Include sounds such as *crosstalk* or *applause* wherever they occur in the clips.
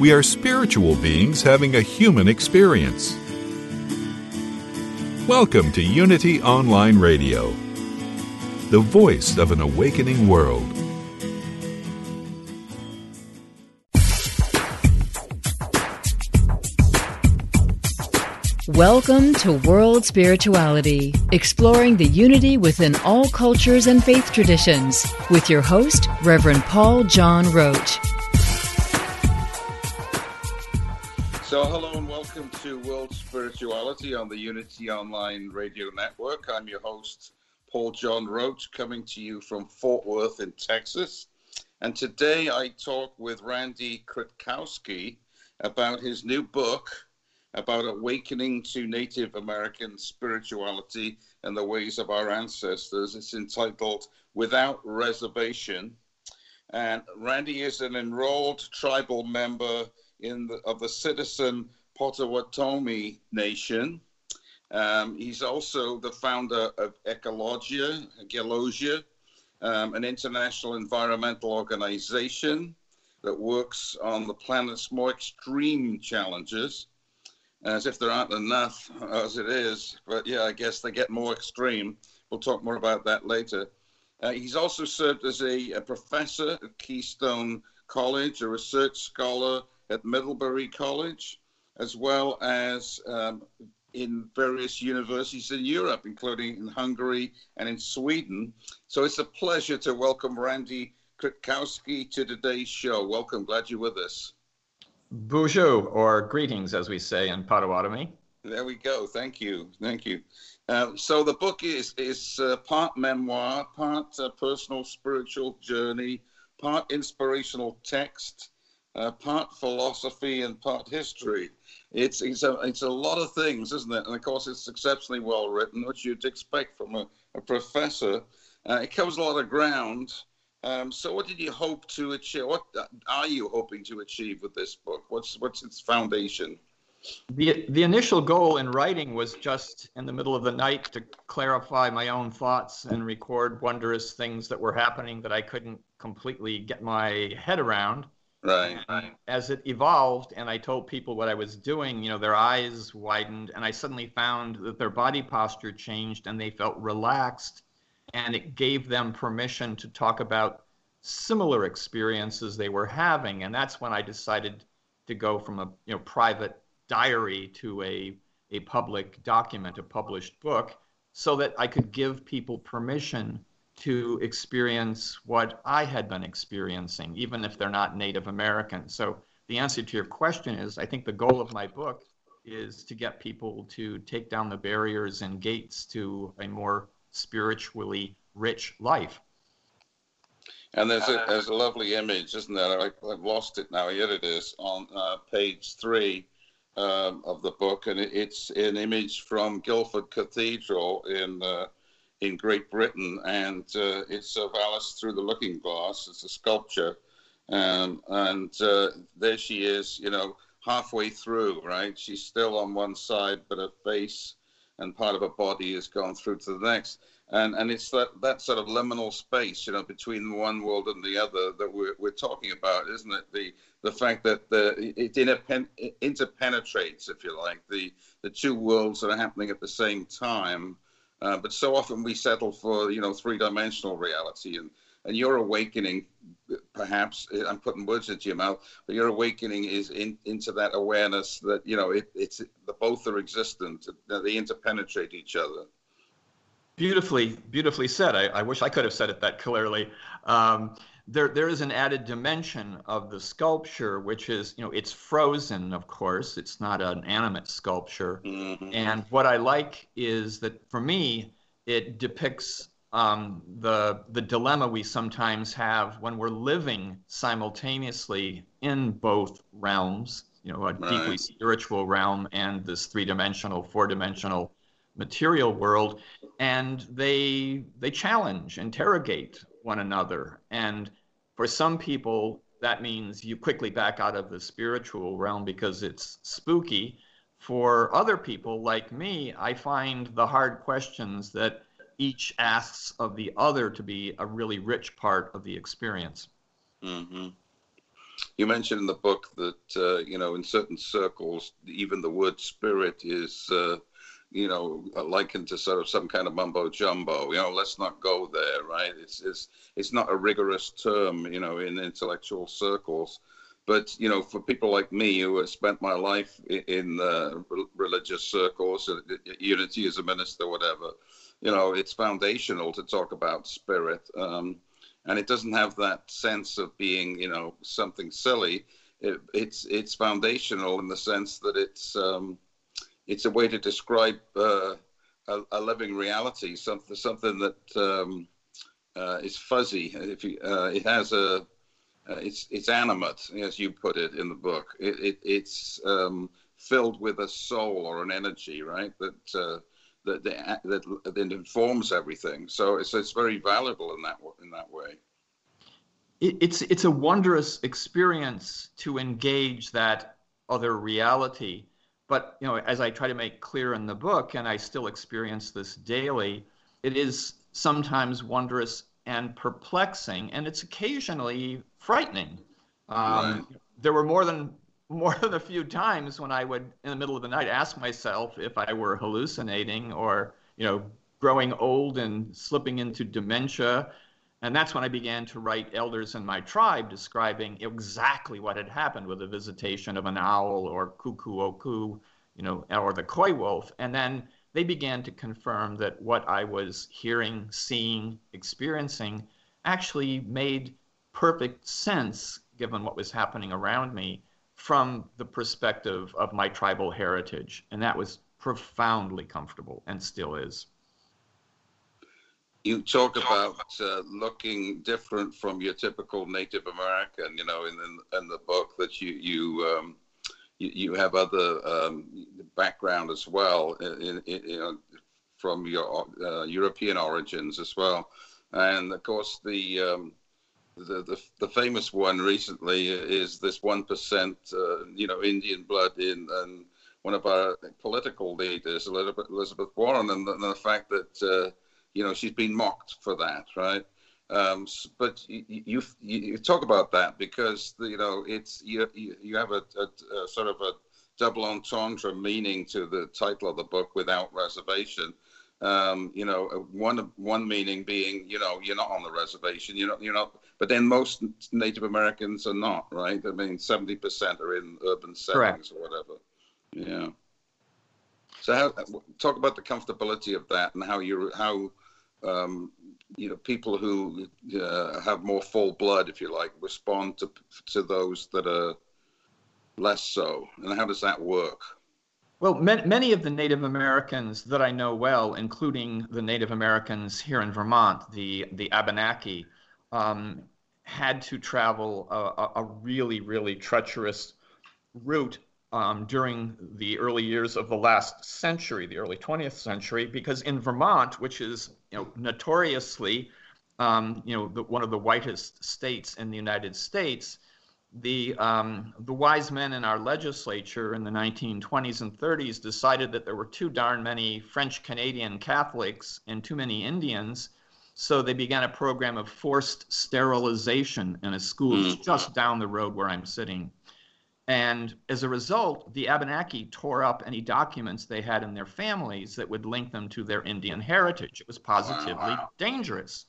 We are spiritual beings having a human experience. Welcome to Unity Online Radio, the voice of an awakening world. Welcome to World Spirituality, exploring the unity within all cultures and faith traditions, with your host, Reverend Paul John Roach. So, hello and welcome to World Spirituality on the Unity Online Radio Network. I'm your host, Paul John Roach, coming to you from Fort Worth in Texas. And today I talk with Randy Kritkausky about his new book about awakening to Native American spirituality and the ways of our ancestors. It's entitled Without Reservation. And Randy is an enrolled tribal member in the, of the citizen Potawatomi Nation. Um, he's also the founder of Ecologia, Ecologia, um, an international environmental organization that works on the planet's more extreme challenges as if there aren't enough as it is. But yeah, I guess they get more extreme. We'll talk more about that later. Uh, he's also served as a, a, professor at Keystone College, a research scholar at Middlebury College, as well as um, in various universities in Europe, including in Hungary and in Sweden. So it's a pleasure to welcome Randy Kritkausky to today's show. Welcome, glad you're with us. Bozho, or greetings, as we say in Potawatomi. There we go. Thank you. Thank you. Uh, so the book is is uh, part memoir, part uh, personal spiritual journey, part inspirational text, uh, part philosophy, and part history. It's it's a it's a lot of things, isn't it? And of course, it's exceptionally well written, which you'd expect from a, a professor. Uh, it covers a lot of ground. Um, so, what did you hope to achieve? What are you hoping to achieve with this book? What's what's its foundation? The the initial goal in writing was just in the middle of the night to clarify my own thoughts and record wondrous things that were happening that I couldn't completely get my head around. Right, right. As it evolved, and I told people what I was doing, you know, their eyes widened, and I suddenly found that their body posture changed, and they felt relaxed and it gave them permission to talk about similar experiences they were having and that's when i decided to go from a you know private diary to a a public document a published book so that i could give people permission to experience what i had been experiencing even if they're not native american so the answer to your question is i think the goal of my book is to get people to take down the barriers and gates to a more spiritually rich life. And there's a, there's a lovely image, isn't there? I, have lost it now. Here it is on uh, page three um, of the book, and it, it's an image from Guildford Cathedral in uh, in Great Britain, and uh, it's of Alice through the Looking Glass. It's a sculpture, um, and uh, there she is, you know, halfway through. Right, she's still on one side, but her face and part of her body has gone through to the next. And, and it's that, that sort of liminal space, you know, between one world and the other that we're, we're talking about, isn't it? The the fact that the, it interpen, interpenetrates, if you like, the, the two worlds that are happening at the same time. Uh, but so often we settle for, you know, three dimensional reality. And, and your awakening, perhaps, I'm putting words into your mouth, but your awakening is in, into that awareness that, you know, it, it's the both are existent, that they interpenetrate each other. Beautifully, beautifully said. I, I wish I could have said it that clearly. Um, there, there is an added dimension of the sculpture, which is, you know, it's frozen, of course. It's not an animate sculpture. Mm-hmm. And what I like is that for me, it depicts um, the the dilemma we sometimes have when we're living simultaneously in both realms, you know, a right. deeply spiritual realm and this three-dimensional, four-dimensional material world, and they they challenge, interrogate one another, and for some people that means you quickly back out of the spiritual realm because it's spooky. For other people like me, I find the hard questions that each asks of the other to be a really rich part of the experience. Mm-hmm. You mentioned in the book that uh, you know in certain circles, even the word spirit is uh, you know likened to sort of some kind of mumbo jumbo. You know, let's not go there, right? It's it's it's not a rigorous term, you know, in intellectual circles. But you know, for people like me who have spent my life in, uh, religious circles, unity as a minister, whatever, you know, it's foundational to talk about spirit. Um, and it doesn't have that sense of being, you know, something silly. It, it's it's foundational in the sense that it's um, it's a way to describe uh, a, a, living reality, something something that um, uh, is fuzzy. If you, uh, it has a uh, it's it's animate, as you put it in the book. It, it it's um, filled with a soul or an energy, right? That uh, that, that, that, informs everything. So it's, it's very valuable in that in that way. it's it's a wondrous experience to engage that other reality. But you know, as I try to make clear in the book, and I still experience this daily, it is sometimes wondrous and perplexing, and it's occasionally frightening. Um, right. There were more than *laughs* more than a few times when I would, in the middle of the night, ask myself if I were hallucinating or, you know, growing old and slipping into dementia. And that's when I began to write Elders in My Tribe, describing exactly what had happened with the visitation of an owl or cuckoo oku, you know, or the coy wolf. And then they began to confirm that what I was hearing, seeing, experiencing actually made perfect sense given what was happening around me from the perspective of my tribal heritage. And that was profoundly comfortable and still is. You talk about uh, looking different from your typical Native American, you know, in, in, in the book that you, you, um, you, you, have other um, background as well, in, you know, from your uh, European origins as well. And of course, the, um, the, the, the famous one recently is this one percent, uh, you know, Indian blood in and one of our political leaders, Elizabeth, Elizabeth Warren, and the, and the fact that uh, you know she's been mocked for that, right? Um, but you, you, you talk about that because you know it's you you have a, a, a sort of a double entendre meaning to the title of the book without reservation um, you know, uh, one one meaning being, you know, you're not on the reservation. You're not. You're not. But then most Native Americans are not, right? I mean, seventy percent are in urban settings Correct. or whatever. Yeah. So, how, talk about the comfortability of that and how you how um, you know people who uh, have more full blood, if you like, respond to to those that are less so, and how does that work? Well, many of the Native Americans that I know well, including the Native Americans here in Vermont, the, the Abenaki, um, had to travel a, a, really, really treacherous route um, during the early years of the last century, the early 20th century, because in Vermont, which is you know, notoriously um, you know, the, one of the whitest states in the United States, the, um, the wise men in our legislature in the 1920s and 30s decided that there were too darn many French Canadian Catholics and too many Indians. So they began a program of forced sterilization in a school mm. just down the road where I'm sitting. And as a result, the Abenaki tore up any documents they had in their families that would link them to their Indian heritage. It was positively wow. dangerous.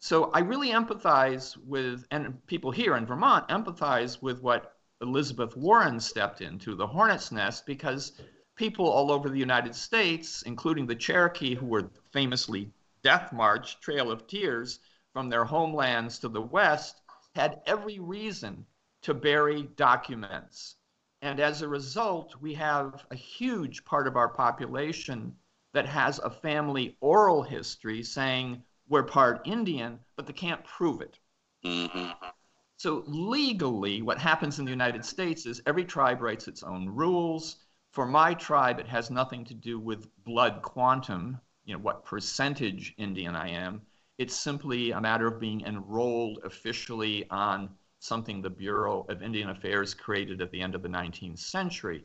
So I really empathize with, and people here in Vermont empathize with what Elizabeth Warren stepped into, the hornet's nest, because people all over the United States, including the Cherokee, who were famously Death March, Trail of Tears, from their homelands to the West, had every reason to bury documents. And as a result, we have a huge part of our population that has a family oral history saying we're part Indian, but they can't prove it. Mm-hmm. So legally, what happens in the United States is every tribe writes its own rules. For my tribe, it has nothing to do with blood quantum, you know, what percentage Indian I am. It's simply a matter of being enrolled officially on something the Bureau of Indian Affairs created at the end of the 19th century.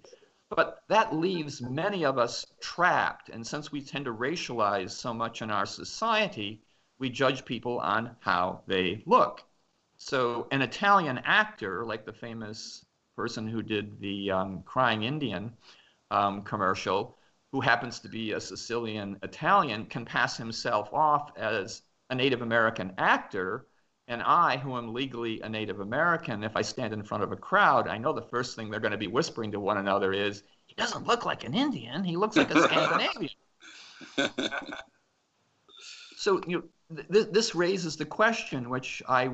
But that leaves many of us trapped. And since we tend to racialize so much in our society, we judge people on how they look. So an Italian actor, like the famous person who did the um, Crying Indian um, commercial, who happens to be a Sicilian Italian, can pass himself off as a Native American actor. And I, who am legally a Native American, if I stand in front of a crowd, I know the first thing they're going to be whispering to one another is, he doesn't look like an Indian, he looks like a Scandinavian. *laughs* so you know, th- this raises the question, which I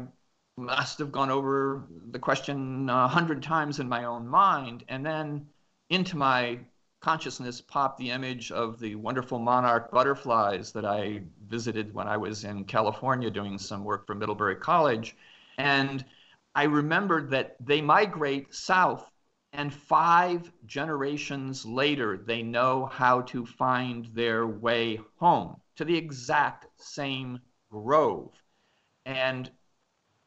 must have gone over the question a hundred times in my own mind, and then into my consciousness popped the image of the wonderful monarch butterflies that I visited when I was in California doing some work for Middlebury College. And I remembered that they migrate south, and five generations later, they know how to find their way home to the exact same grove. And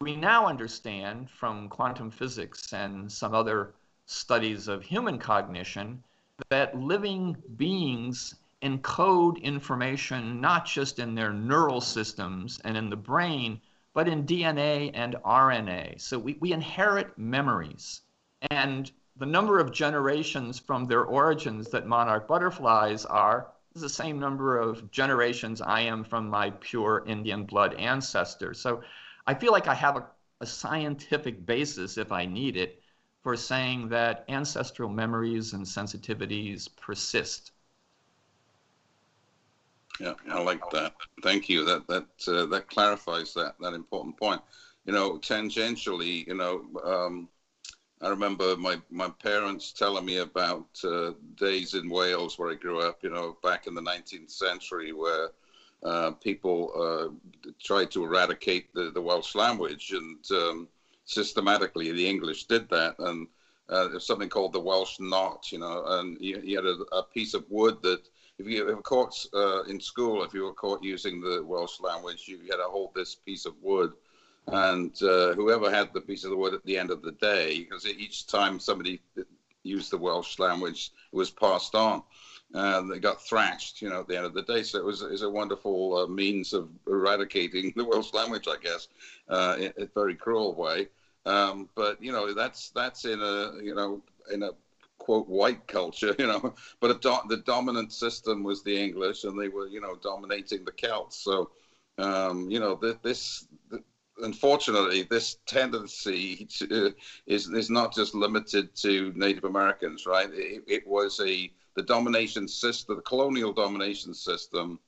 we now understand from quantum physics and some other studies of human cognition that living beings encode information not just in their neural systems and in the brain, but in DNA and RNA. So we, we inherit memories. And the number of generations from their origins that monarch butterflies are is the same number of generations I am from my pure Indian blood ancestor. So I feel like I have a, a scientific basis, if I need it, for saying that ancestral memories and sensitivities persist. Yeah, I like that. Thank you. That that uh, that clarifies that that important point. You know, tangentially, you know, um, I remember my my parents telling me about uh, days in Wales where I grew up. You know, back in the 19th century, where uh, people uh, tried to eradicate the, the Welsh language, and um, systematically the English did that. And uh, there's something called the Welsh knot, you know, and you, you had a, a, piece of wood that if you were caught uh, in school, if you were caught using the Welsh language, you had to hold this piece of wood. And uh, whoever had the piece of the wood at the end of the day, because each time somebody used the Welsh language, it was passed on and they got thrashed, you know, at the end of the day. So it was, it was a wonderful uh, means of eradicating *laughs* the Welsh language, I guess, uh, in a very cruel way. Um, but you know, that's that's in a you know in a quote white culture, *laughs* you know. But do- the dominant system was the English, and they were you know dominating the Celts. So um, you know th- this. Th- unfortunately, this tendency to, uh, is is not just limited to Native Americans, right? It, it was a the domination system, the colonial domination system,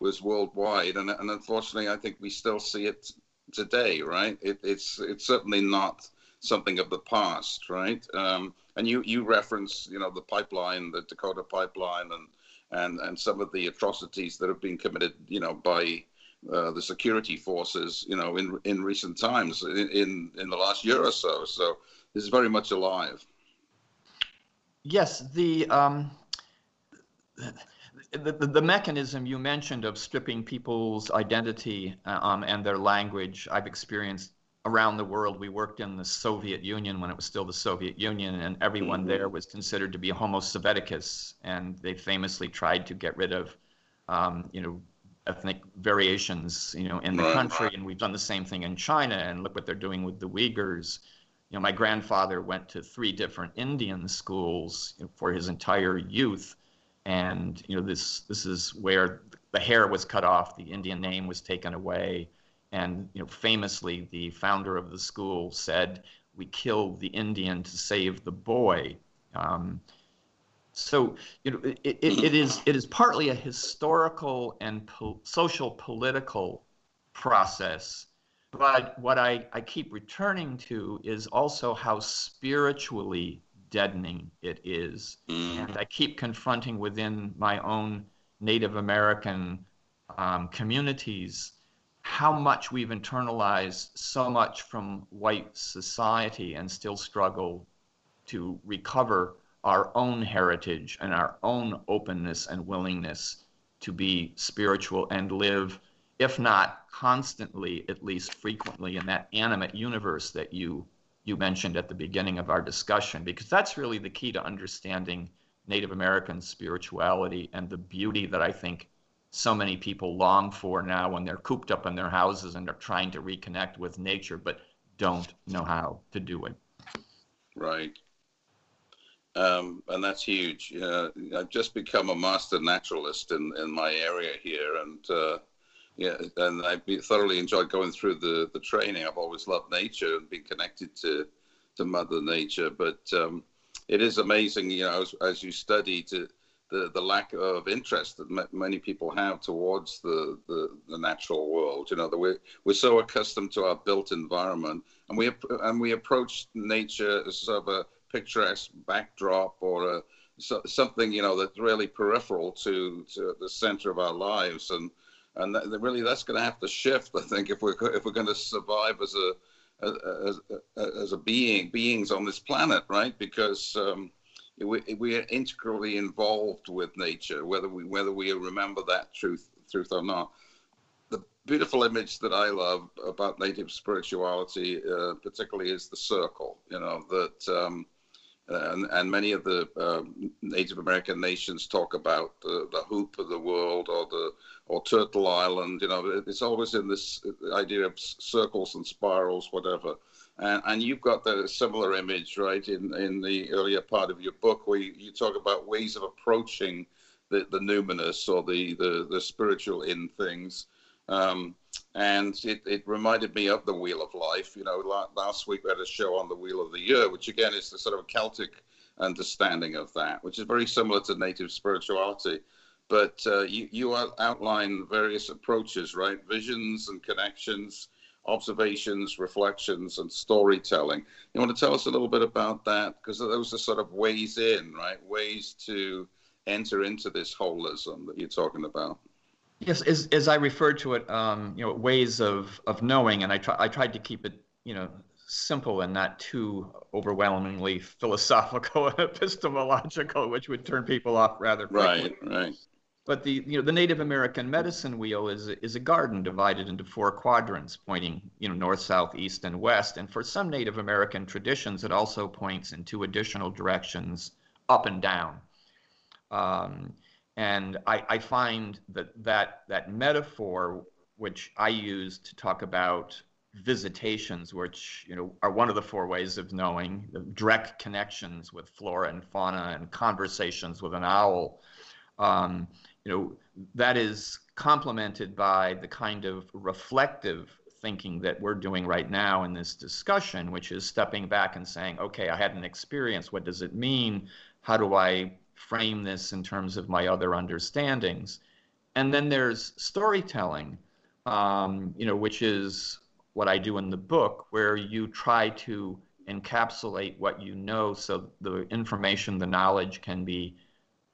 was worldwide, and, and unfortunately, I think we still see it today, right? It, it's it's certainly not something of the past, right? Um, and you you reference, you know, the pipeline, the Dakota pipeline, and and and some of the atrocities that have been committed, you know, by uh, the security forces, you know, in in recent times, in, in in the last year or so. So this is very much alive. Yes, the um, the, the, the, mechanism you mentioned of stripping people's identity uh, um, and their language, I've experienced around the world. We worked in the Soviet Union when it was still the Soviet Union, and everyone mm-hmm. there was considered to be Homo Sovieticus, and they famously tried to get rid of, um, you know, ethnic variations, you know, in the country. And we've done the same thing in China, and look what they're doing with the Uyghurs. You know, my grandfather went to three different Indian schools for his entire youth and you know this this is where the hair was cut off, the Indian name was taken away, and you know famously the founder of the school said, "We killed the Indian to save the boy." Um, so you know it, it, it is it is partly a historical and po- social political process but what I, I keep returning to is also how spiritually deadening it is. Mm. And I keep confronting within my own Native American um, communities, how much we've internalized so much from white society and still struggle to recover our own heritage and our own openness and willingness to be spiritual and live, if not constantly, at least frequently, in that animate universe that you you mentioned at the beginning of our discussion, because that's really the key to understanding Native American spirituality and the beauty that I think so many people long for now when they're cooped up in their houses and they're trying to reconnect with nature, but don't know how to do it. Right. Um, and that's huge. Uh, I've just become a master naturalist in, in my area here, and uh, yeah, and I've thoroughly enjoyed going through the, the training. I've always loved nature and been connected to to Mother Nature, but um, it is amazing, you know, as, as you study to the, the lack of interest that m- many people have towards the, the, the, natural world. You know, that we're, we're so accustomed to our built environment and we, and we approach nature as sort of a picturesque backdrop or a, so, something you know that's really peripheral to, to the center of our lives and and that, really that's going to have to shift I think if we're if we're going to survive as a as, as a being beings on this planet right? Because um, we, we are integrally involved with nature whether we whether we remember that truth truth or not. The beautiful image that I love about native spirituality uh, particularly is the circle you know that um, and, and many of the uh, Native American nations talk about the, the hoop of the world or the or Turtle Island. You know, it's always in this idea of circles and spirals, whatever. And, and you've got the similar image, right, in, in the earlier part of your book, where you, you talk about ways of approaching the, the numinous or the, the, the spiritual in things. Um, and it, it reminded me of the Wheel of Life. You know, last week we had a show on the Wheel of the Year, which again is the sort of Celtic understanding of that, which is very similar to native spirituality. But uh, you, you outline various approaches, right? Visions and connections, observations, reflections, and storytelling. You want to tell us a little bit about that? Because those are sort of ways in, right? Ways to enter into this holism that you're talking about. Yes, as, as I referred to it, um, you know, ways of, of knowing, and I, try, I tried to keep it, you know, simple and not too overwhelmingly philosophical *laughs* and epistemological, which would turn people off rather quickly. Right, right. But the you know the Native American medicine wheel is is a garden divided into four quadrants, pointing you know north, south, east, and west. And for some Native American traditions, it also points in two additional directions, up and down. Um, and I, I find that, that that metaphor, which I use to talk about visitations, which you know are one of the four ways of knowing, direct connections with flora and fauna, and conversations with an owl. Um, you know that is complemented by the kind of reflective thinking that we're doing right now in this discussion, which is stepping back and saying, okay, I had an experience. What does it mean? How do I frame this in terms of my other understandings. And then there's storytelling, um, you know, which is what I do in the book, where you try to encapsulate what you know so the information, the knowledge can be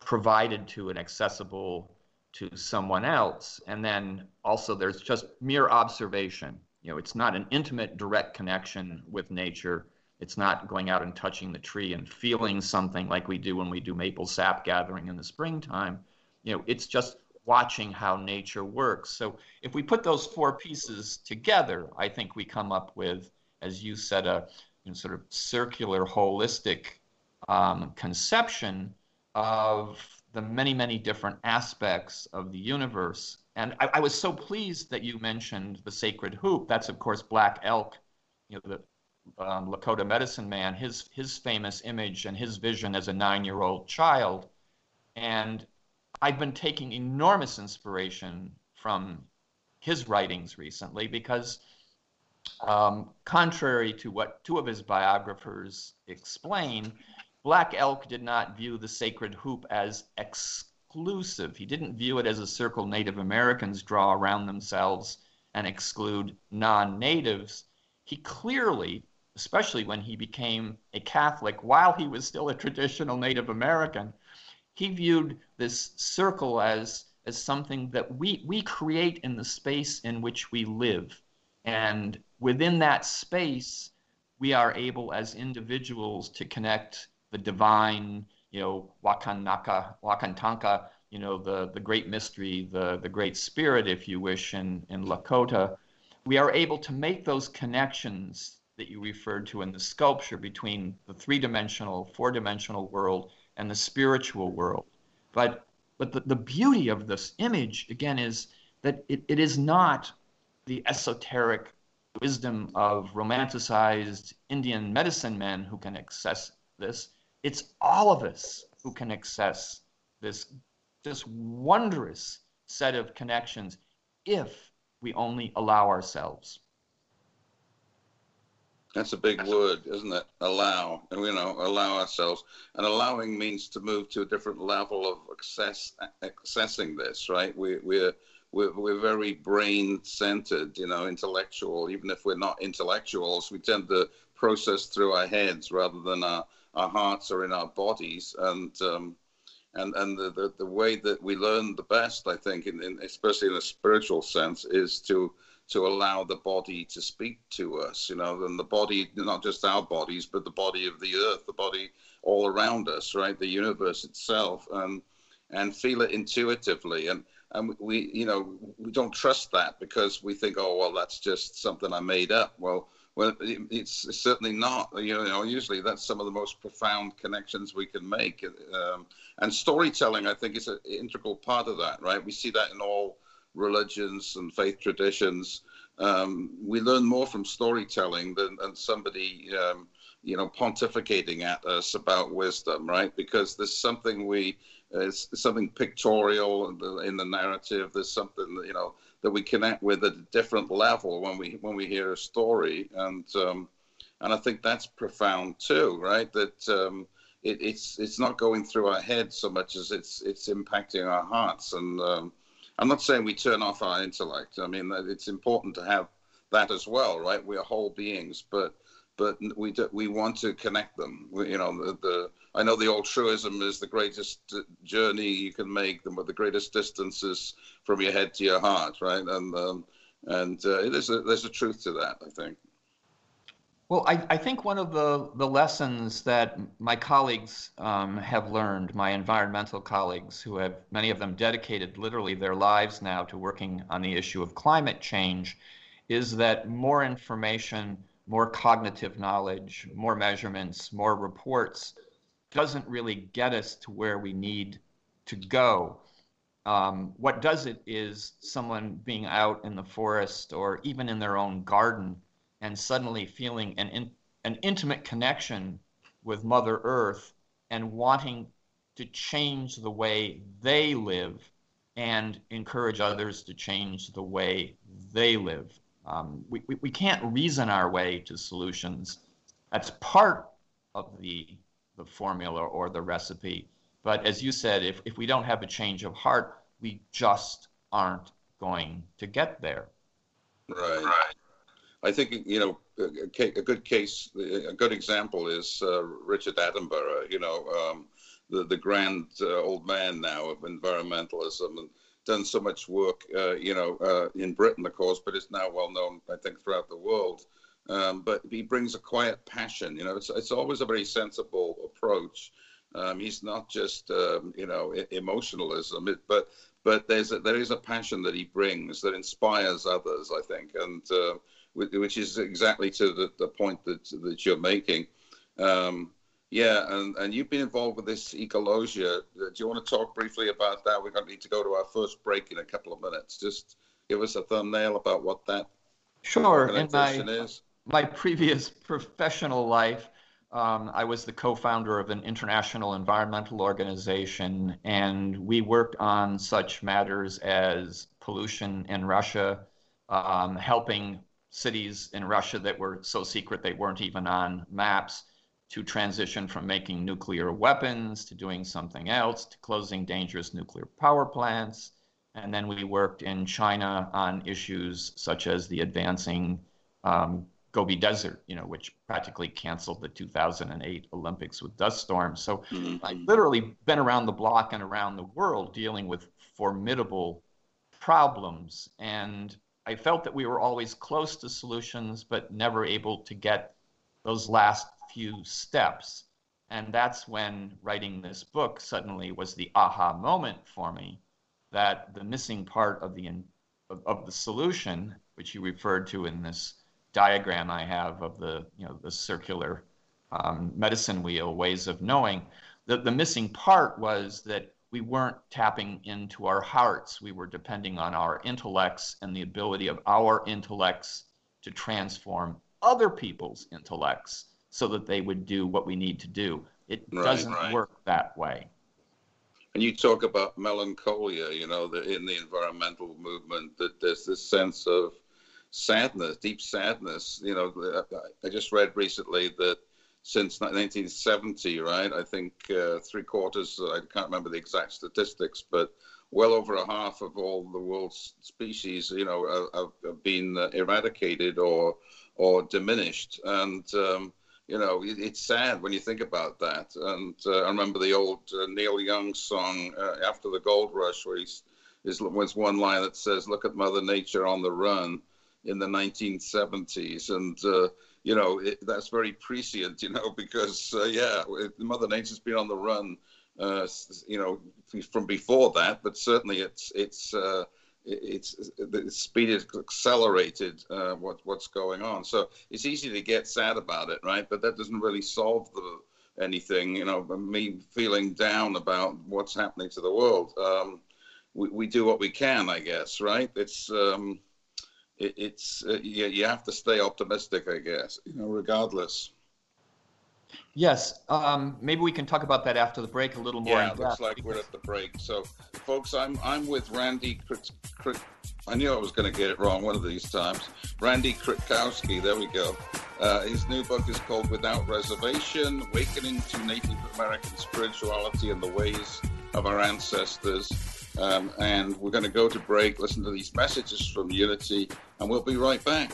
provided to and accessible to someone else. And then also there's just mere observation. You know, it's not an intimate, direct connection with nature it's not going out and touching the tree and feeling something like we do when we do maple sap gathering in the springtime. You know, it's just watching how nature works. So if we put those four pieces together, I think we come up with, as you said, a you know, sort of circular, holistic um, conception of the many, many different aspects of the universe. And I, I, was so pleased that you mentioned the sacred hoop. That's, of course, black elk, you know, the um, Lakota medicine man, his his famous image and his vision as a nine-year-old child, and I've been taking enormous inspiration from his writings recently because, um, contrary to what two of his biographers explain, Black Elk did not view the sacred hoop as exclusive. He didn't view it as a circle Native Americans draw around themselves and exclude non natives. He clearly especially when he became a Catholic while he was still a traditional Native American, he viewed this circle as as something that we, we create in the space in which we live. And within that space, we are able as individuals to connect the divine, you know, Wakanaka, Wakantanka, you know, the, the great mystery, the, the great spirit, if you wish, in, in Lakota. We are able to make those connections that you referred to in the sculpture between the three dimensional, four dimensional world and the spiritual world. But but the, the beauty of this image, again, is that it, it is not the esoteric wisdom of romanticized Indian medicine men who can access this. It's all of us who can access this, this wondrous set of connections if we only allow ourselves. That's a big word, isn't it? Allow, you know, allow ourselves. And allowing means to move to a different level of access, accessing this, right? We, we're we're we're very brain centered, you know, intellectual. Even if we're not intellectuals, we tend to process through our heads rather than our, our hearts or in our bodies. And um, and and the, the, the way that we learn the best, I think, in, in especially in a spiritual sense, is to to allow the body to speak to us, you know, and the body, not just our bodies, but the body of the earth, the body all around us, right, the universe itself, and and feel it intuitively, and and we, you know, we don't trust that because we think, oh well, that's just something I made up. Well, well, it's certainly not. You know, usually that's some of the most profound connections we can make, um, and storytelling, I think, is an integral part of that. Right? We see that in all religions and faith traditions. Um, we learn more from storytelling than, than somebody, um, you know, pontificating at us about wisdom, right? Because there's something we, it's something pictorial in the, in the narrative. There's something, you know, that we connect with at a different level when we when we hear a story, and um, and I think that's profound too, right? That um, it, it's it's not going through our head so much as it's it's impacting our hearts and um, I'm not saying we turn off our intellect. I mean, it's important to have that as well, right? We are whole beings, but but we do, we want to connect them. We, you know, the, the, I know the old truism is the greatest journey you can make, the, the greatest distances from your head to your heart, right? And um, and uh, there's a there's a truth to that, I think. Well, I, I think one of the, the lessons that my colleagues um, have learned, my environmental colleagues, who have many of them dedicated literally their lives now to working on the issue of climate change, is that more information, more cognitive knowledge, more measurements, more reports doesn't really get us to where we need to go. Um, what does it is someone being out in the forest or even in their own garden and suddenly feeling an, in, an intimate connection with Mother Earth and wanting to change the way they live and encourage others to change the way they live. Um, we, we, we can't reason our way to solutions. That's part of the, the formula or the recipe. But as you said, if, if we don't have a change of heart, we just aren't going to get there. Right. right. I think you know a, good case, a good example is uh, Richard Attenborough. You know, um, the the grand uh, old man now of environmentalism and done so much work. Uh, you know, uh, in Britain, of course, but it's now well known, I think, throughout the world. Um, but he brings a quiet passion. You know, it's it's always a very sensible approach. Um, he's not just um, you know emotionalism, it, but but there's a, there is a passion that he brings that inspires others. I think, and uh, which is exactly to the, the point that that you're making. Um, yeah, and, and you've been involved with this ecologia. Do you want to talk briefly about that? We're going to need to go to our first break in a couple of minutes. Just give us a thumbnail about what that sure. In my, is. my previous professional life, um, I was the co-founder of an international environmental organization, and we worked on such matters as pollution in Russia, um, helping cities in Russia that were so secret they weren't even on maps to transition from making nuclear weapons to doing something else to closing dangerous nuclear power plants. And then we worked in China on issues such as the advancing um, Gobi Desert, you know, which practically canceled the 2008 Olympics with dust storms. So mm-hmm. I've literally been around the block and around the world dealing with formidable problems. And I felt that we were always close to solutions, but never able to get those last few steps. And that's when writing this book suddenly was the aha moment for me that the missing part of the of, of the solution, which you referred to in this diagram I have of the you know the circular um, medicine wheel ways of knowing. The, the missing part was that we weren't tapping into our hearts. We were depending on our intellects and the ability of our intellects to transform other people's intellects so that they would do what we need to do. It right, doesn't right. work that way. And you talk about melancholia, you know, the, in the environmental movement, that there's this sense of sadness, deep sadness. You know, I just read recently that since 1970, right? I think uh, three quarters, I can't remember the exact statistics, but well over a half of all the world's species, you know, have, have been eradicated or or diminished. And um, you know, it's sad when you think about that. And uh, I remember the old uh, Neil Young song uh, after the gold rush, where he's there's one line that says, "Look at Mother Nature on the run." in the 1970s, and uh, you know it, that's very prescient, you know, *laughs* because uh, yeah, Mother Nature's been on the run, uh, you know, from before that, but certainly it's it's uh, it's the speed is accelerated uh, what what's going on. So it's easy to get sad about it, right? But that doesn't really solve the anything. You know, me feeling down about what's happening to the world. Um, we, we do what we can, I guess, right? It's um, it, it's uh, you, you have to stay optimistic, I guess, you know, regardless. Yes, um, maybe we can talk about that after the break a little more. Yeah, looks like because... we're at the break. So, folks, I'm I'm with Randy. I knew I was going to get it wrong one of these times. Randy Kritkausky. There we go. Uh, his new book is called Without Reservation: Awakening to Native American Spirituality and the Ways of Our Ancestors. Um, and we're going to go to break, listen to these messages from Unity, and we'll be right back.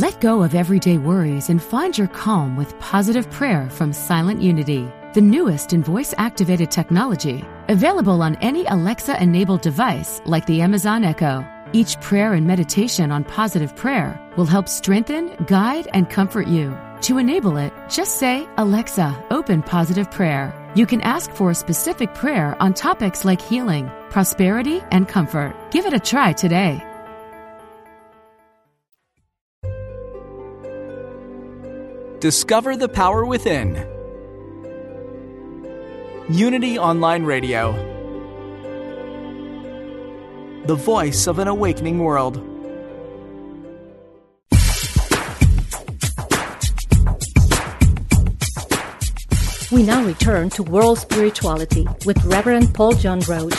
Let go of everyday worries and find your calm with positive prayer from Silent Unity, the newest in voice activated technology, available on any Alexa enabled device like the Amazon Echo. Each prayer and meditation on positive prayer will help strengthen, guide, and comfort you. To enable it, just say, Alexa, open positive prayer. You can ask for a specific prayer on topics like healing, prosperity, and comfort. Give it a try today. Discover the power within. Unity Online Radio the voice of an awakening world. We now return to world spirituality with Reverend Paul John Roach.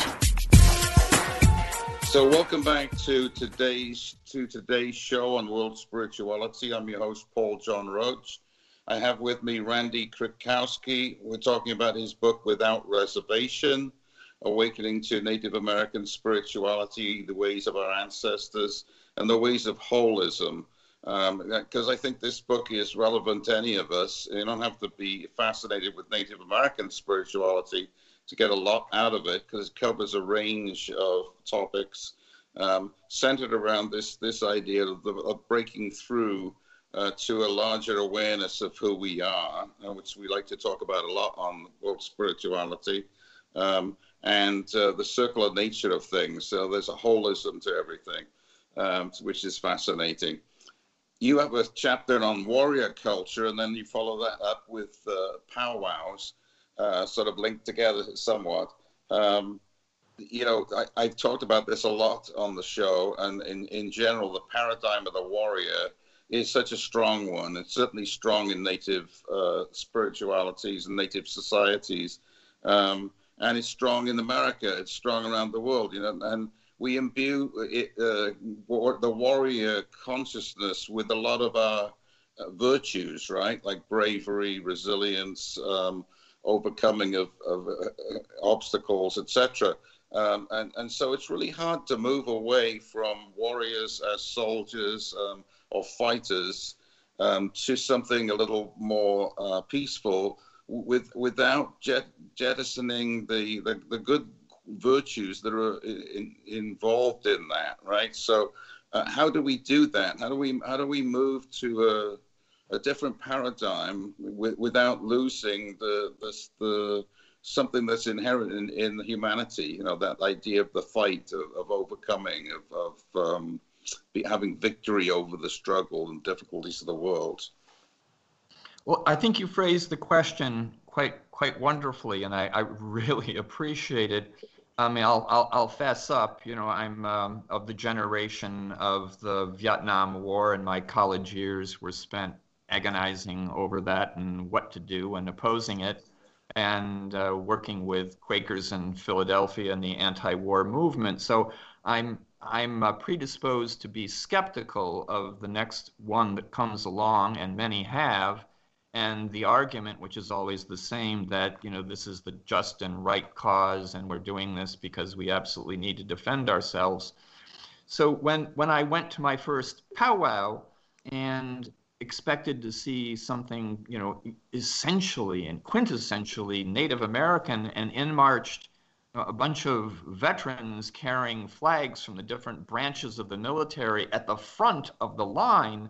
So, welcome back to today's to today's show on world spirituality. I'm your host, Paul John Roach. I have with me Randy Kritkausky. We're talking about his book, Without Reservation awakening to Native American spirituality, the ways of our ancestors, and the ways of holism. Because um, I think this book is relevant to any of us. You don't have to be fascinated with Native American spirituality to get a lot out of it, because it covers a range of topics um, centered around this this idea of, the, of breaking through uh, to a larger awareness of who we are, uh, which we like to talk about a lot on World Spirituality. Um, and uh, the circular nature of things. So there's a holism to everything, um, which is fascinating. You have a chapter on warrior culture, and then you follow that up with uh, powwows, uh, sort of linked together somewhat. Um, you know, I, have talked about this a lot on the show, and in, in general, the paradigm of the warrior is such a strong one. It's certainly strong in native uh, spiritualities and native societies. Um, and it's strong in America. It's strong around the world, you know. And we imbue it, uh, the warrior consciousness with a lot of our uh, virtues, right? Like bravery, resilience, um, overcoming of, of uh, obstacles, etc. Um, and, and so it's really hard to move away from warriors as soldiers um, or fighters um, to something a little more uh, peaceful with without jet, jettisoning the, the, the, good virtues that are in, involved in that, right? So, uh, how do we do that? How do we how do we move to a, a different paradigm w- without losing the, the the something that's inherent in, in humanity? You know, that idea of the fight, of, of overcoming, of, of um, be, having victory over the struggle and difficulties of the world. Well, I think you phrased the question quite quite wonderfully, and I, I really *laughs* appreciate it. I mean, I'll, I'll, I'll fess up. You know, I'm um, of the generation of the Vietnam War, and my college years were spent agonizing over that and what to do and opposing it, and uh, working with Quakers in Philadelphia and the anti-war movement. So I'm I'm uh, predisposed to be skeptical of the next one that comes along, and many have and the argument which is always the same that you know this is the just and right cause and we're doing this because we absolutely need to defend ourselves. So when when i went to my first powwow and expected to see something you know essentially and quintessentially native american and in marched a bunch of veterans carrying flags from the different branches of the military at the front of the line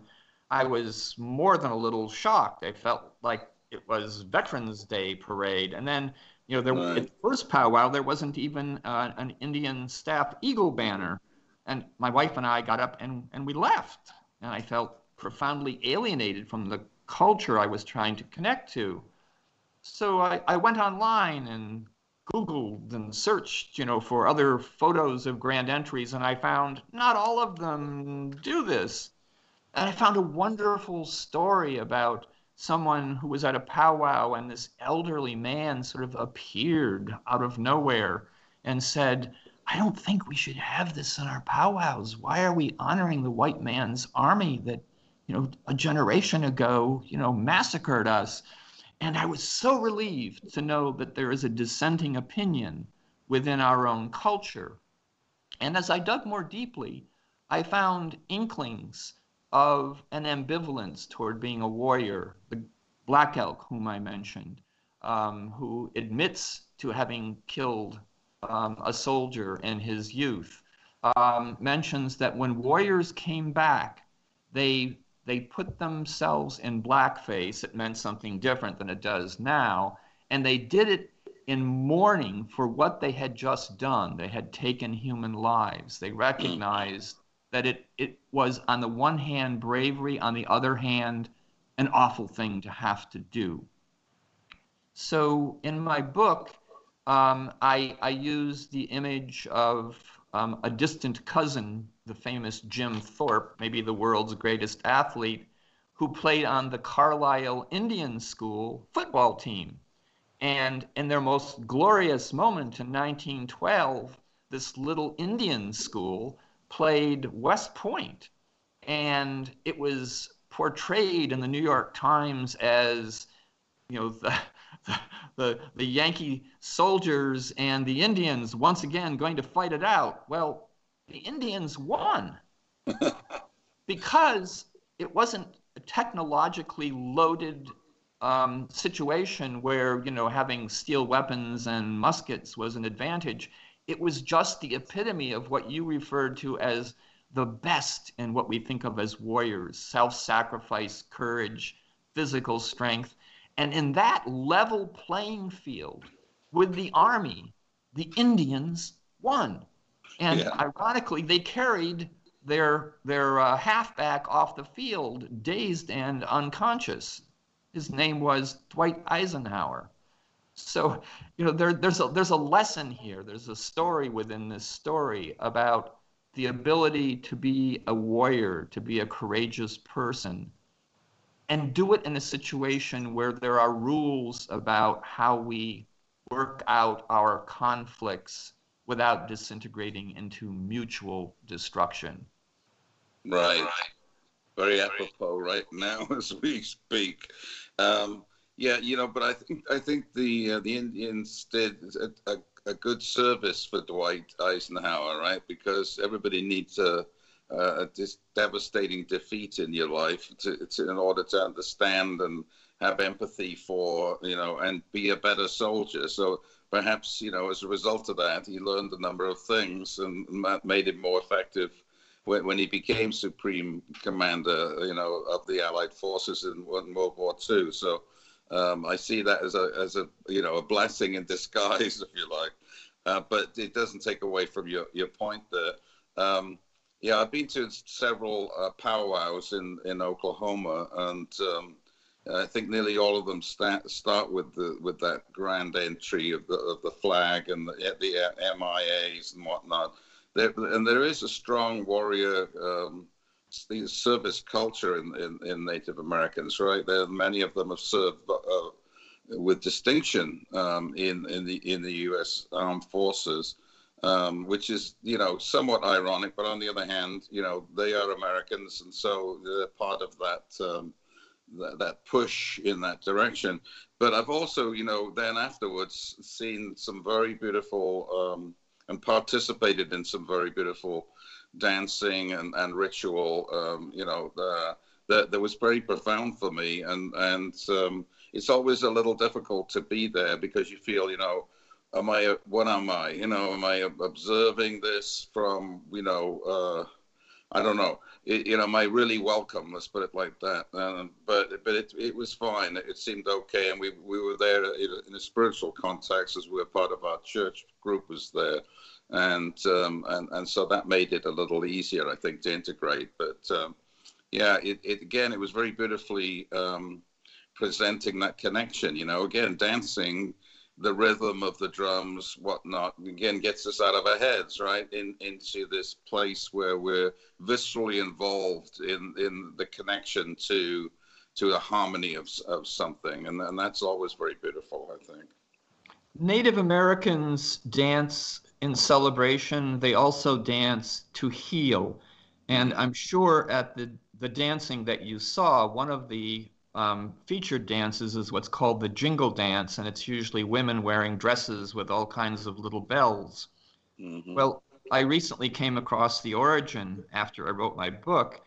I was more than a little shocked. I felt like it was Veterans Day parade, and then you know there right. at first powwow there wasn't even uh, an Indian staff eagle banner, and my wife and I got up and and we left, and I felt profoundly alienated from the culture I was trying to connect to. So I, I went online and Googled and searched, you know, for other photos of grand entries, and I found not all of them do this. And I found a wonderful story about someone who was at a powwow and this elderly man sort of appeared out of nowhere and said, I don't think we should have this in our powwows. Why are we honoring the white man's army that, you know, a generation ago, you know, massacred us? And I was so relieved to know that there is a dissenting opinion within our own culture. And as I dug more deeply, I found inklings of an ambivalence toward being a warrior. The Black Elk, whom I mentioned, um, who admits to having killed um, a soldier in his youth, um, mentions that when warriors came back, they they put themselves in blackface. It meant something different than it does now, and they did it in mourning for what they had just done. They had taken human lives. They recognized that it, it was, on the one hand, bravery, on the other hand, an awful thing to have to do. So in my book, um, I, I use the image of um, a distant cousin, the famous Jim Thorpe, maybe the world's greatest athlete, who played on the Carlisle Indian School football team. And in their most glorious moment in 1912, this little Indian school played West Point, and it was portrayed in the New York Times as, you know, *laughs* the, the, the Yankee soldiers and the Indians once again going to fight it out. Well, the Indians won *laughs* because it wasn't a technologically loaded um, situation where you know having steel weapons and muskets was an advantage it was just the epitome of what you referred to as the best in what we think of as warriors self sacrifice, courage, physical strength. And in that level playing field with the army, the Indians won. And yeah. ironically, they carried their, their uh, halfback off the field, dazed and unconscious. His name was Dwight Eisenhower. So, you know, there, there's a there's a lesson here. There's a story within this story about the ability to be a warrior, to be a courageous person, and do it in a situation where there are rules about how we work out our conflicts without disintegrating into mutual destruction. Right. Very apropos right now *laughs* as we speak. Um, yeah, you know, but I think I think the uh, the Indians did a, a, good service for Dwight Eisenhower, right? Because everybody needs a, a devastating defeat in your life to, to, in order to understand and have empathy for, you know, and be a better soldier. So perhaps, you know, as a result of that, he learned a number of things and that made him more effective when, when he became supreme commander, you know, of the Allied forces in World War II. So um, I see that as a as a you know a blessing in disguise, *laughs* if you like. Uh, but it doesn't take away from your your point there. Um, yeah, I've been to several uh, powwows in in Oklahoma, and um, I think nearly all of them start start with the with that grand entry of the of the flag and the, the MIAs and whatnot. There, and there is a strong warrior um, service culture in, in, in, Native Americans, right? There, many of them have served uh, with distinction um, in in the in the U.S. Armed Forces, um, which is you know somewhat ironic. But on the other hand, you know they are Americans, and so they're part of that. Um, that, that push in that direction, but I've also, you know, then afterwards seen some very beautiful um, and participated in some very beautiful dancing and, and ritual. Um, you know, that, that was very profound for me. And, and um, it's always a little difficult to be there because you feel, you know, am I, what am I? You know, am I observing this from, you know, uh, I don't know. It, you know, am I really welcome? Let's put it like that. Um, but but it, it was fine. It seemed okay, and we we were there in a spiritual context as we were part of our church group was there, and um, and and so that made it a little easier, I think, to integrate. But um, yeah, it, it, again, it was very beautifully um, presenting that connection. You know, again, dancing, the rhythm of the drums, whatnot, again gets us out of our heads, right, in into this place where we're viscerally involved in in the connection to to the harmony of of something, and and that's always very beautiful, I think. Native Americans dance in celebration, they also dance to heal. And I'm sure at the, the dancing that you saw, one of the um, featured dances is what's called the jingle dance, and it's usually women wearing dresses with all kinds of little bells. Mm-hmm. Well, I recently came across the origin after I wrote my book.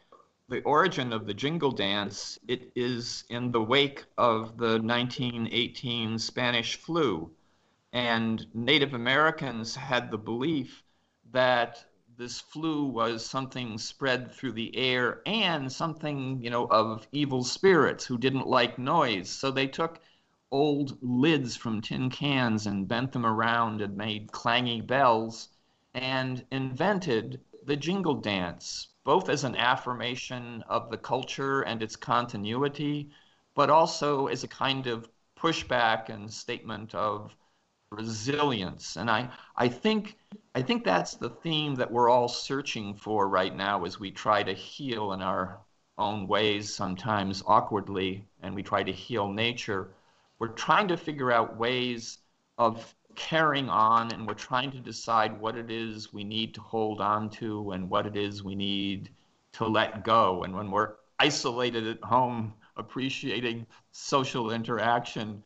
The origin of the jingle dance it is in the wake of the 1918 Spanish flu, and Native Americans had the belief that this flu was something spread through the air and something, you know, of evil spirits who didn't like noise. So they took old lids from tin cans and bent them around and made clangy bells and invented the jingle dance, both as an affirmation of the culture and its continuity, but also as a kind of pushback and statement of resilience. And I, I think I think that's the theme that we're all searching for right now as we try to heal in our own ways, sometimes awkwardly, and we try to heal nature. We're trying to figure out ways of carrying on, and we're trying to decide what it is we need to hold on to and what it is we need to let go. And when we're isolated at home, appreciating social interaction,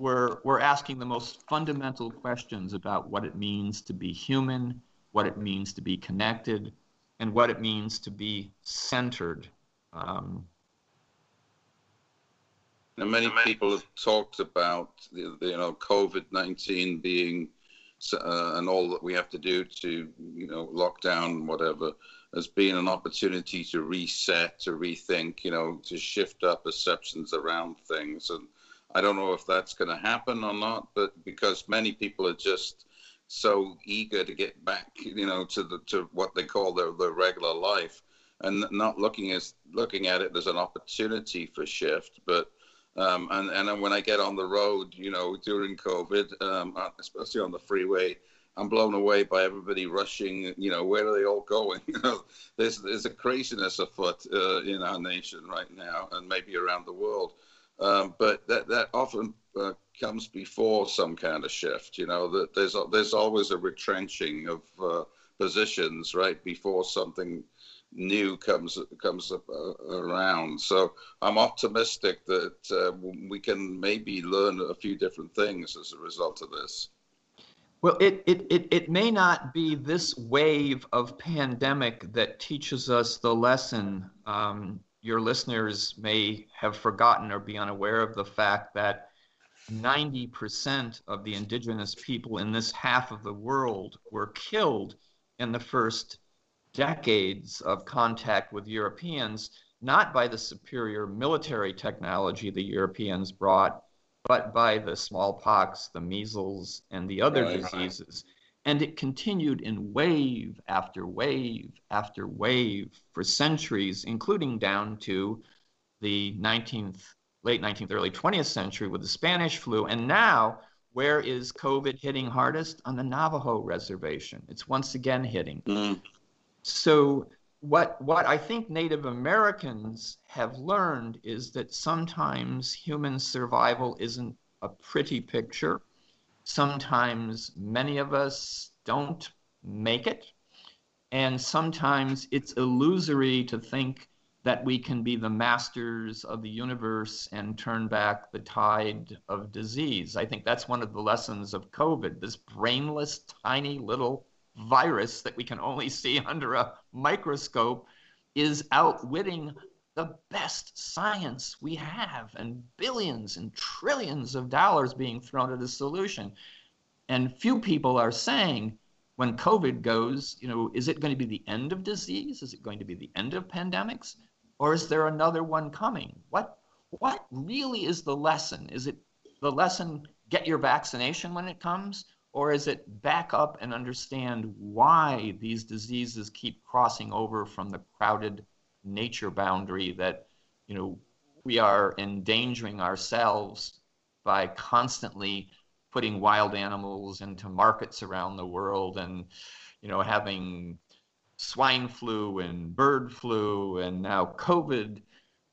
we're, we're asking the most fundamental questions about what it means to be human, what it means to be connected, and what it means to be centered. Um, now, many people have talked about the, the you know COVID nineteen being uh, and all that we have to do to you know lock down whatever as being an opportunity to reset, to rethink, you know, to shift our perceptions around things and I don't know if that's going to happen or not, but because many people are just so eager to get back, you know, to the to what they call their, their regular life, and not looking as looking at it as an opportunity for shift. But um, and and when I get on the road, you know, during COVID, um, uh, especially on the freeway, I'm blown away by everybody rushing. You know, where are they all going? *laughs* You know, there's there's a craziness afoot uh, in our nation right now, and maybe around the world. Um, but that that often uh, comes before some kind of shift. You know that there's there's always a retrenching of uh, positions right before something new comes comes up, uh, around. So I'm optimistic that uh, we can maybe learn a few different things as a result of this. Well, it, it, it, it may not be this wave of pandemic that teaches us the lesson. Um, your listeners may have forgotten or be unaware of the fact that 90% of the indigenous people in this half of the world were killed in the first decades of contact with Europeans, not by the superior military technology the Europeans brought, but by the smallpox, the measles, and the other right, diseases. And it continued in wave after wave after wave for centuries, including down to the 19th, late 19th, early 20th century with the Spanish flu. And now, where is COVID hitting hardest? On the Navajo reservation. It's once again hitting. Mm. So what what I think Native Americans have learned is that sometimes human survival isn't a pretty picture. Sometimes many of us don't make it. And sometimes it's illusory to think that we can be the masters of the universe and turn back the tide of disease. I think that's one of the lessons of COVID, this brainless, tiny little virus that we can only see *laughs* under a microscope is outwitting the best science we have and billions and trillions of dollars being thrown at a solution. And few people are saying when COVID goes, you know, is it going to be the end of disease? Is it going to be the end of pandemics? Or is there another one coming? What what really is the lesson? Is it the lesson get your vaccination when it comes? Or is it back up and understand why these diseases keep crossing over from the crowded nature boundary that, you know, we are endangering ourselves by constantly putting wild animals into markets around the world and, you know, having swine flu and bird flu and now COVID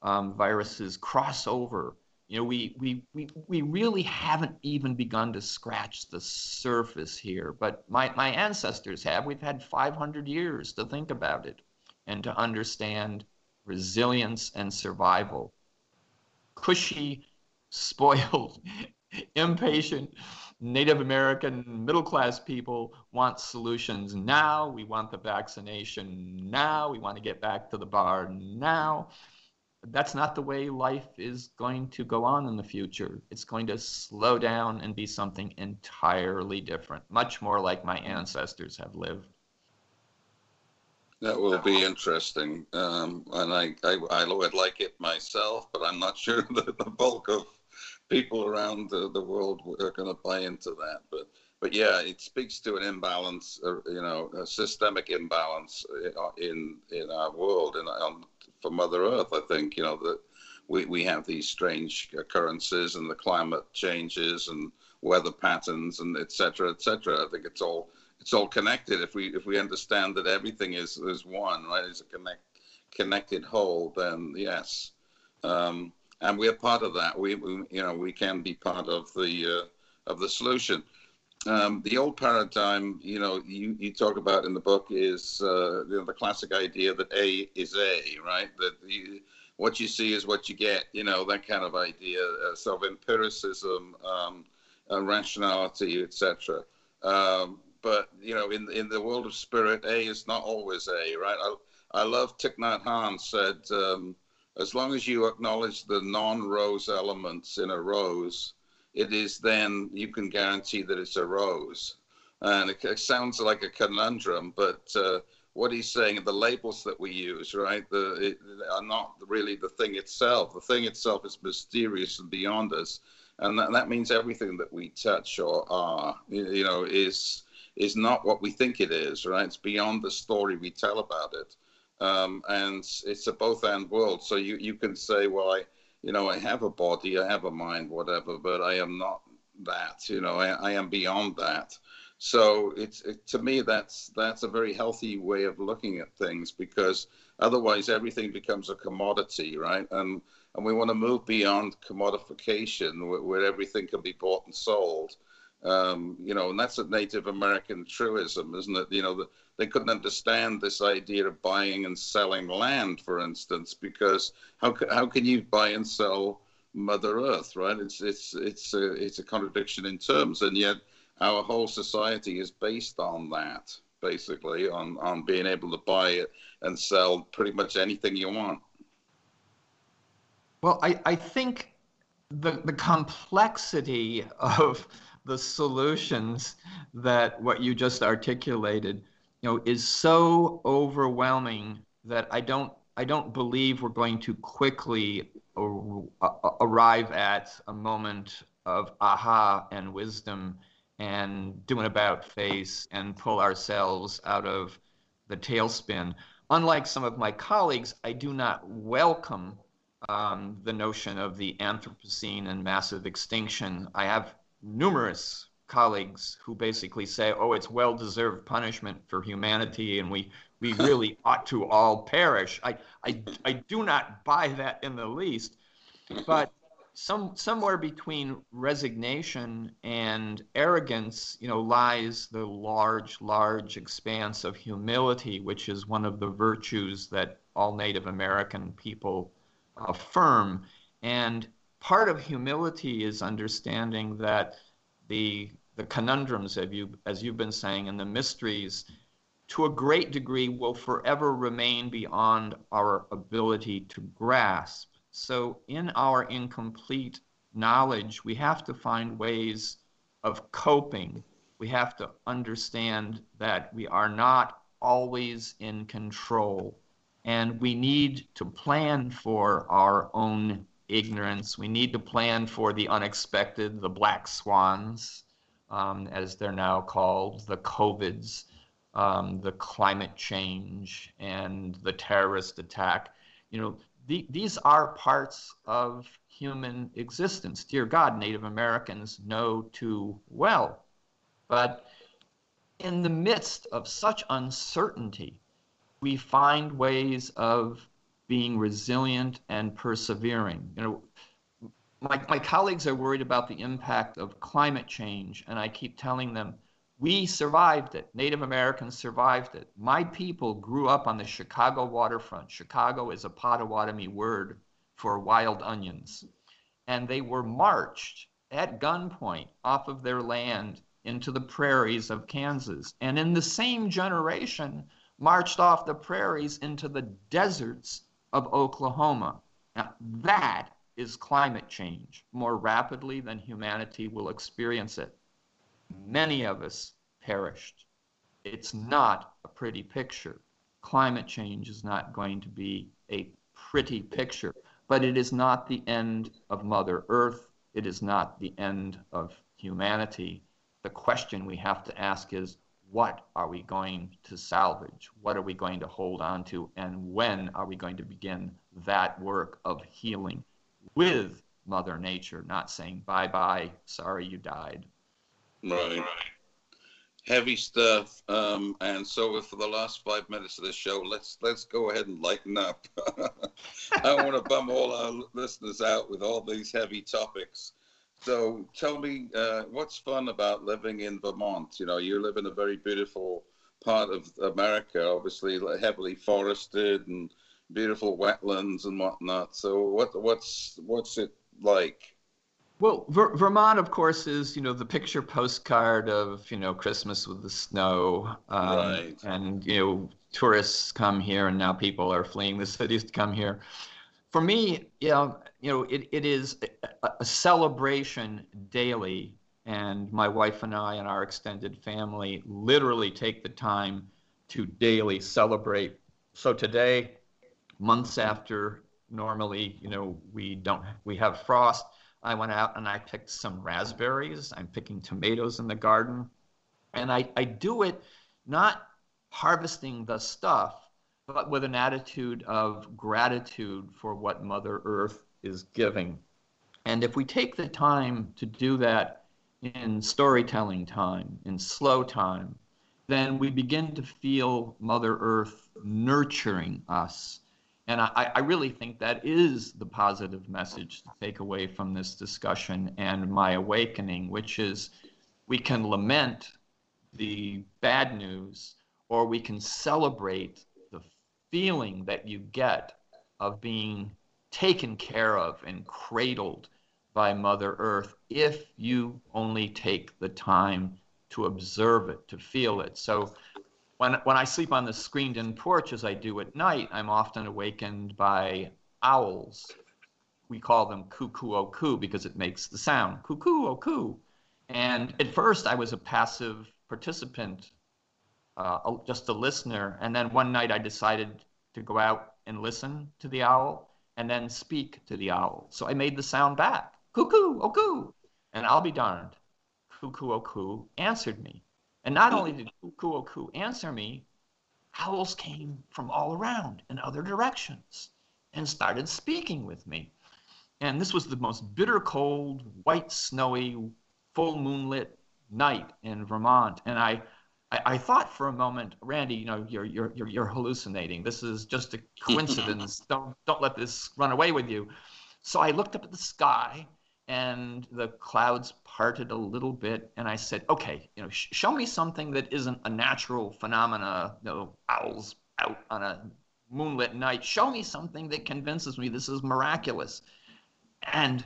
um, viruses cross over you know, we, we, we, we really haven't even begun to scratch the surface here, but my, my ancestors have. We've had 500 years to think about it and to understand resilience and survival. Cushy, spoiled, *laughs* impatient Native American middle class people want solutions now. We want the vaccination now. We want to get back to the bar now that's not the way life is going to go on in the future. It's going to slow down and be something entirely different, much more like my ancestors have lived. That will be interesting, um, and I, I, I would like it myself, but I'm not *laughs* sure that the bulk of people around the, the world are going to buy into that. But but yeah, it speaks to an imbalance, uh, you know, a systemic imbalance uh, in in our world and on for Mother Earth. I think you know that we we have these strange occurrences and the climate changes and weather patterns and etc. etc. I think it's all it's all connected. If we if we understand that everything is is one, right, is a connect connected whole, then yes. Um, and we're part of that. We, we, you know, we can be part of the uh, of the solution um, the old paradigm, you know, you, you talk about in the book is uh, you know, the classic idea that A is A, right? That you, what you see is what you get, you know, that kind of idea, uh, sort of empiricism, um, uh, rationality, etc. Um, but you know, in in the world of spirit, A is not always A, right? I, I love Thich Nhat Hanh said, um, as long as you acknowledge the non-rose elements in a rose, it is then you can guarantee that it's a rose. And it, it sounds like a conundrum, but uh, what he's saying, the labels that we use, right, the, it, are not really the thing itself. The thing itself is mysterious and beyond us. And that, that means everything that we touch or are, you know, is is not what we think it is, right? It's beyond the story we tell about it. Um, and it's a both and world. So you, you can say, well, I, you know, I have a body, I have a mind, whatever, but I am not that. You know, I, I am beyond that. So it's it, to me that's that's a very healthy way of looking at things because otherwise everything becomes a commodity, right? And and we want to move beyond commodification where, where everything can be bought and sold. Um, you know, and that's a Native American truism, isn't it? You know, the, they couldn't understand this idea of buying and selling land, for instance, because how how can you buy and sell Mother Earth, right? It's it's it's a, it's a contradiction in terms, and yet our whole society is based on that, basically, on, on being able to buy it and sell pretty much anything you want. Well, I, I think the, the complexity of the solutions that what you just articulated, you know, is so overwhelming that I don't I don't believe we're going to quickly arrive at a moment of aha and wisdom and do an about face and pull ourselves out of the tailspin. Unlike some of my colleagues, I do not welcome um, the notion of the Anthropocene and massive extinction. I have numerous colleagues who basically say, oh, it's well deserved punishment for humanity and we, we *laughs* really ought to all perish. I, I, I do not buy that in the least. But some, somewhere between resignation and arrogance, you know, lies the large, large expanse of humility, which is one of the virtues that all Native American people affirm. And part of humility is understanding that the the conundrums of you as you've been saying and the mysteries to a great degree will forever remain beyond our ability to grasp. So in our incomplete knowledge we have to find ways of coping. We have to understand that we are not always in control and we need to plan for our own ignorance. We need to plan for the unexpected, the black swans, um, as they're now called, the COVIDs, um, the climate change, and the terrorist attack. You know, the, these are parts of human existence. Dear God, Native Americans know too well. But in the midst of such uncertainty, we find ways of being resilient and persevering. You know, my, my colleagues are worried about the impact of climate change, and I keep telling them, we survived it. Native Americans survived it. My people grew up on the Chicago waterfront. Chicago is a Potawatomi word for wild onions. And they were marched at gunpoint off of their land into the prairies of Kansas. And in the same generation, marched off the prairies into the deserts of Oklahoma. Now, that is climate change more rapidly than humanity will experience it. Many of us perished. It's not a pretty picture. Climate change is not going to be a pretty picture, but it is not the end of Mother Earth. It is not the end of humanity. The question we have to ask is what are we going to salvage? What are we going to hold on to? And when are we going to begin that work of healing with Mother Nature, not saying bye bye, sorry you died. Right. Heavy stuff. Um, and so for the last five minutes of the show, let's let's go ahead and lighten up. *laughs* I don't want to bum all our listeners out with all these heavy topics. So tell me, uh, what's fun about living in Vermont? You know, you live in a very beautiful part of America, obviously heavily forested and beautiful wetlands and whatnot. So what what's what's it like? Well, Ver- Vermont, of course, is you know the picture postcard of you know Christmas with the snow, um, right? And you know tourists come here, and now people are fleeing the *laughs* cities to come here. For me, you know, you know, it, it is a, a celebration daily. And my wife and I and our extended family literally take the time to daily celebrate. So today, months after normally, you know, we don't we have frost. I went out and I picked some raspberries. I'm picking tomatoes in the garden. And I, I do it not harvesting the stuff, but with an attitude of gratitude for what Mother Earth is giving. And if we take the time to do that in storytelling time, in slow time, then we begin to feel Mother Earth nurturing us. And I, I, really think that is the positive message to take away from this discussion and my awakening, which is we can lament the bad news or we can celebrate the feeling that you get of being taken care of and cradled by Mother Earth if you only take the time to observe it, to feel it. So when, when I sleep on the screened in porch, as I do at night, I'm often awakened by owls. We call them cuckoo o coo because it makes the sound cuckoo o coo. And at first, I was a passive participant, uh, just a listener. And then one night, I decided to go out and listen to the owl and then speak to the owl. So I made the sound back cuckoo o coo. And I'll be darned, cuckoo o coo answered me. And not only did cuckoo o coo answer me, owls came from all around in other directions and started speaking with me. And this was the most bitter cold, white, snowy, full moonlit night in Vermont. And I, I, I, thought for a moment, Randy, you know, you're, you're, you're, you're hallucinating. This is just a *laughs* coincidence. don't, don't let this run away with you. So I looked up at the sky and the clouds parted a little bit and i said okay you know sh- show me something that isn't a natural phenomena you know owls out on a moonlit night show me something that convinces me this is miraculous and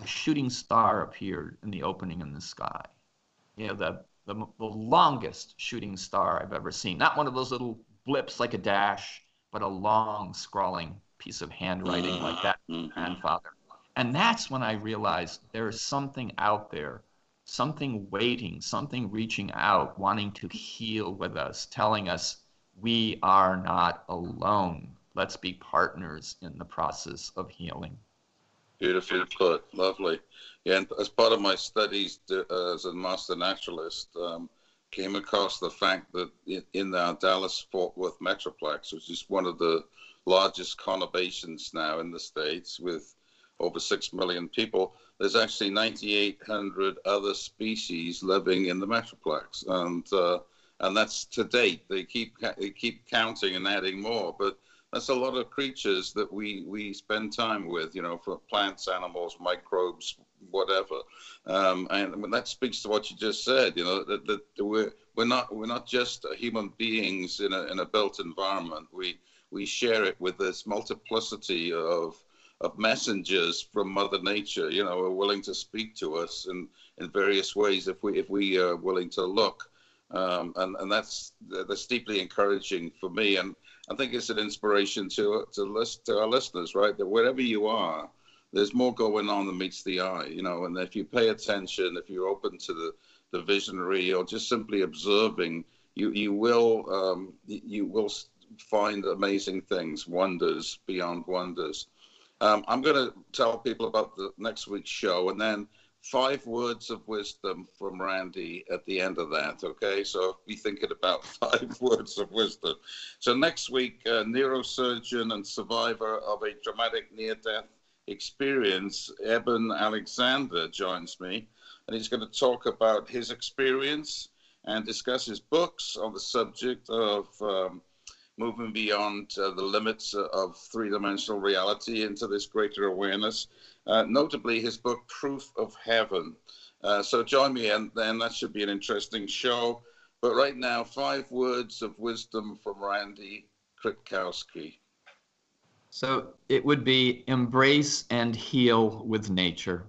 a shooting star appeared in the opening in the sky you know the the, the longest shooting star i've ever seen not one of those little blips like a dash but a long scrawling piece of handwriting like that mm-hmm. grandfather and that's when I realized there is something out there, something waiting, something reaching out, wanting to heal with us, telling us we are not alone. Let's be partners in the process of healing. Beautifully put. Lovely. Yeah, and as part of my studies uh, as a master naturalist, um, came across the fact that in, in our Dallas Fort Worth Metroplex, which is one of the largest conurbations now in the States, with over 6 million people, there's actually 9,800 other species living in the Metroplex. And, uh, and that's to date. They keep, they keep counting and adding more. But that's a lot of creatures that we, we spend time with, you know, for plants, animals, microbes, whatever. Um, and that speaks to what you just said, you know, that, that we're, we're, not, we're not just human beings in a, in a built environment. We, we share it with this multiplicity of of messengers from Mother Nature, you know, are willing to speak to us in, in various ways if we if we are willing to look, um, and and that's that's deeply encouraging for me, and I think it's an inspiration to to list to our listeners, right? That wherever you are, there's more going on than meets the eye, you know, and if you pay attention, if you're open to the the visionary or just simply observing, you you will um, you will find amazing things, wonders beyond wonders. Um, I'm going to tell people about the next week's show and then five words of wisdom from Randy at the end of that. Okay, so be thinking about *laughs* five words of wisdom. So next week, a neurosurgeon and survivor of a dramatic near-death experience, Eben Alexander, joins me, and he's going to talk about his experience and discuss his books on the subject of um, moving beyond uh, the limits of three dimensional reality into this greater awareness. Uh, notably, his book, Proof of Heaven. Uh, so join me, and then that should be an interesting show. But right now, five words of wisdom from Randy Kritkausky. So it would be embrace and heal with nature.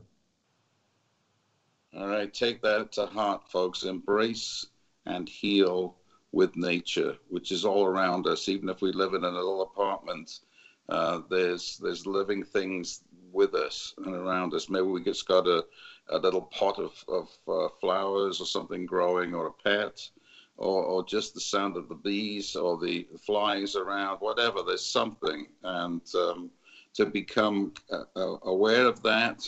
All right, take that to heart, folks. Embrace and heal with nature, which is all around us. Even if we live in a little apartment, uh, there's there's living things with us and around us. Maybe we just got a, a little pot of, of uh, flowers or something growing, or a pet, or, or just the sound of the bees or the flies around. Whatever, there's something, and um, to become uh, uh aware of that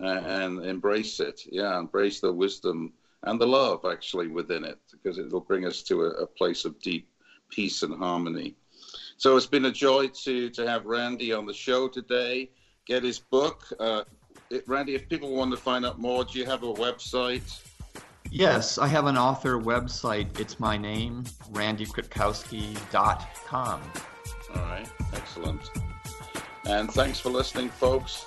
and embrace it. Yeah, embrace the wisdom and the love actually within it, because it will bring us to a, a place of deep peace and harmony. So it's been a joy to to have Randy on the show today. Get his book, uh, it, Randy. If people want to find out more, do you have a website? Yes, I have an author website. It's my name, randykritkausky.com. All right, excellent. And thanks for listening, folks.